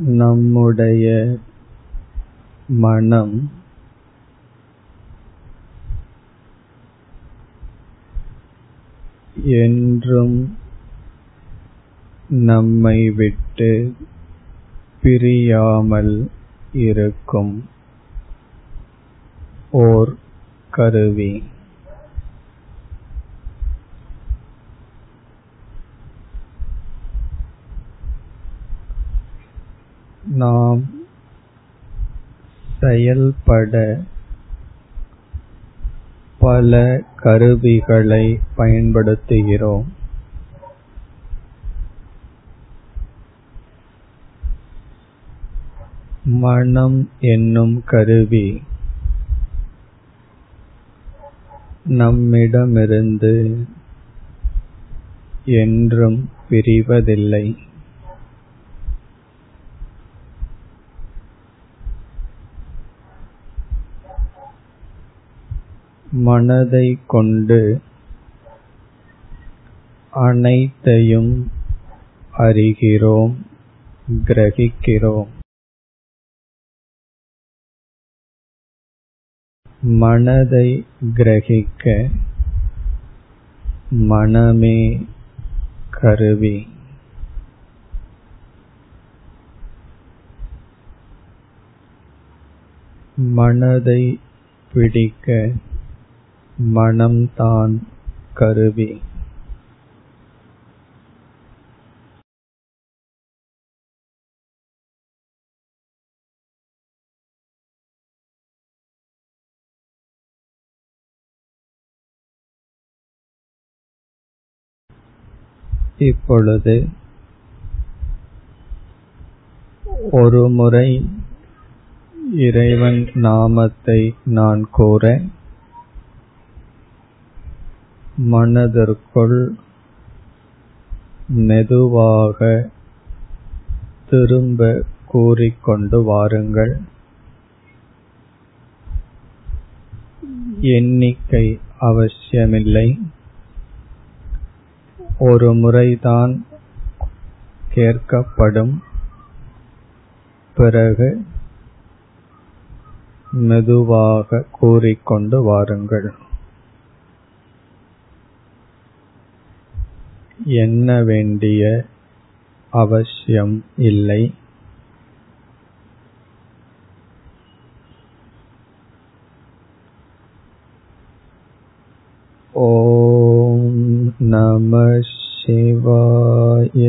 நம்முடைய மனம் என்றும் நம்மை விட்டு பிரியாமல் இருக்கும் ஓர் கருவி. நாம் செயல்பட பல கருவிகளை பயன்படுத்துகிறோம். மனம் என்னும் கருவி நம்மிடமிருந்து என்றும் பிரிவதில்லை. மனதை கொண்டு அனைத்தையும் அறிகிறோம் கிரகிக்கிறோம். மனதை கிரகிக்க மனமே கருவி. மனதை பிடிக்க மனம்தான் கருவி. இப்பொழுது ஒரு முறை இறைவன் நாமத்தை நான் கூற மனதிற்குள் மெதுவாக திரும்ப கூறிக்கொண்டு வாருங்கள். எண்ணிக்கை அவசியமில்லை. ஒரு முறைதான் கேட்கப்படும். பிறகு மெதுவாக கூறிக்கொண்டு வாருங்கள். எண்ண வேண்டிய அவசியம் இல்லை. ஓம் நம சிவாய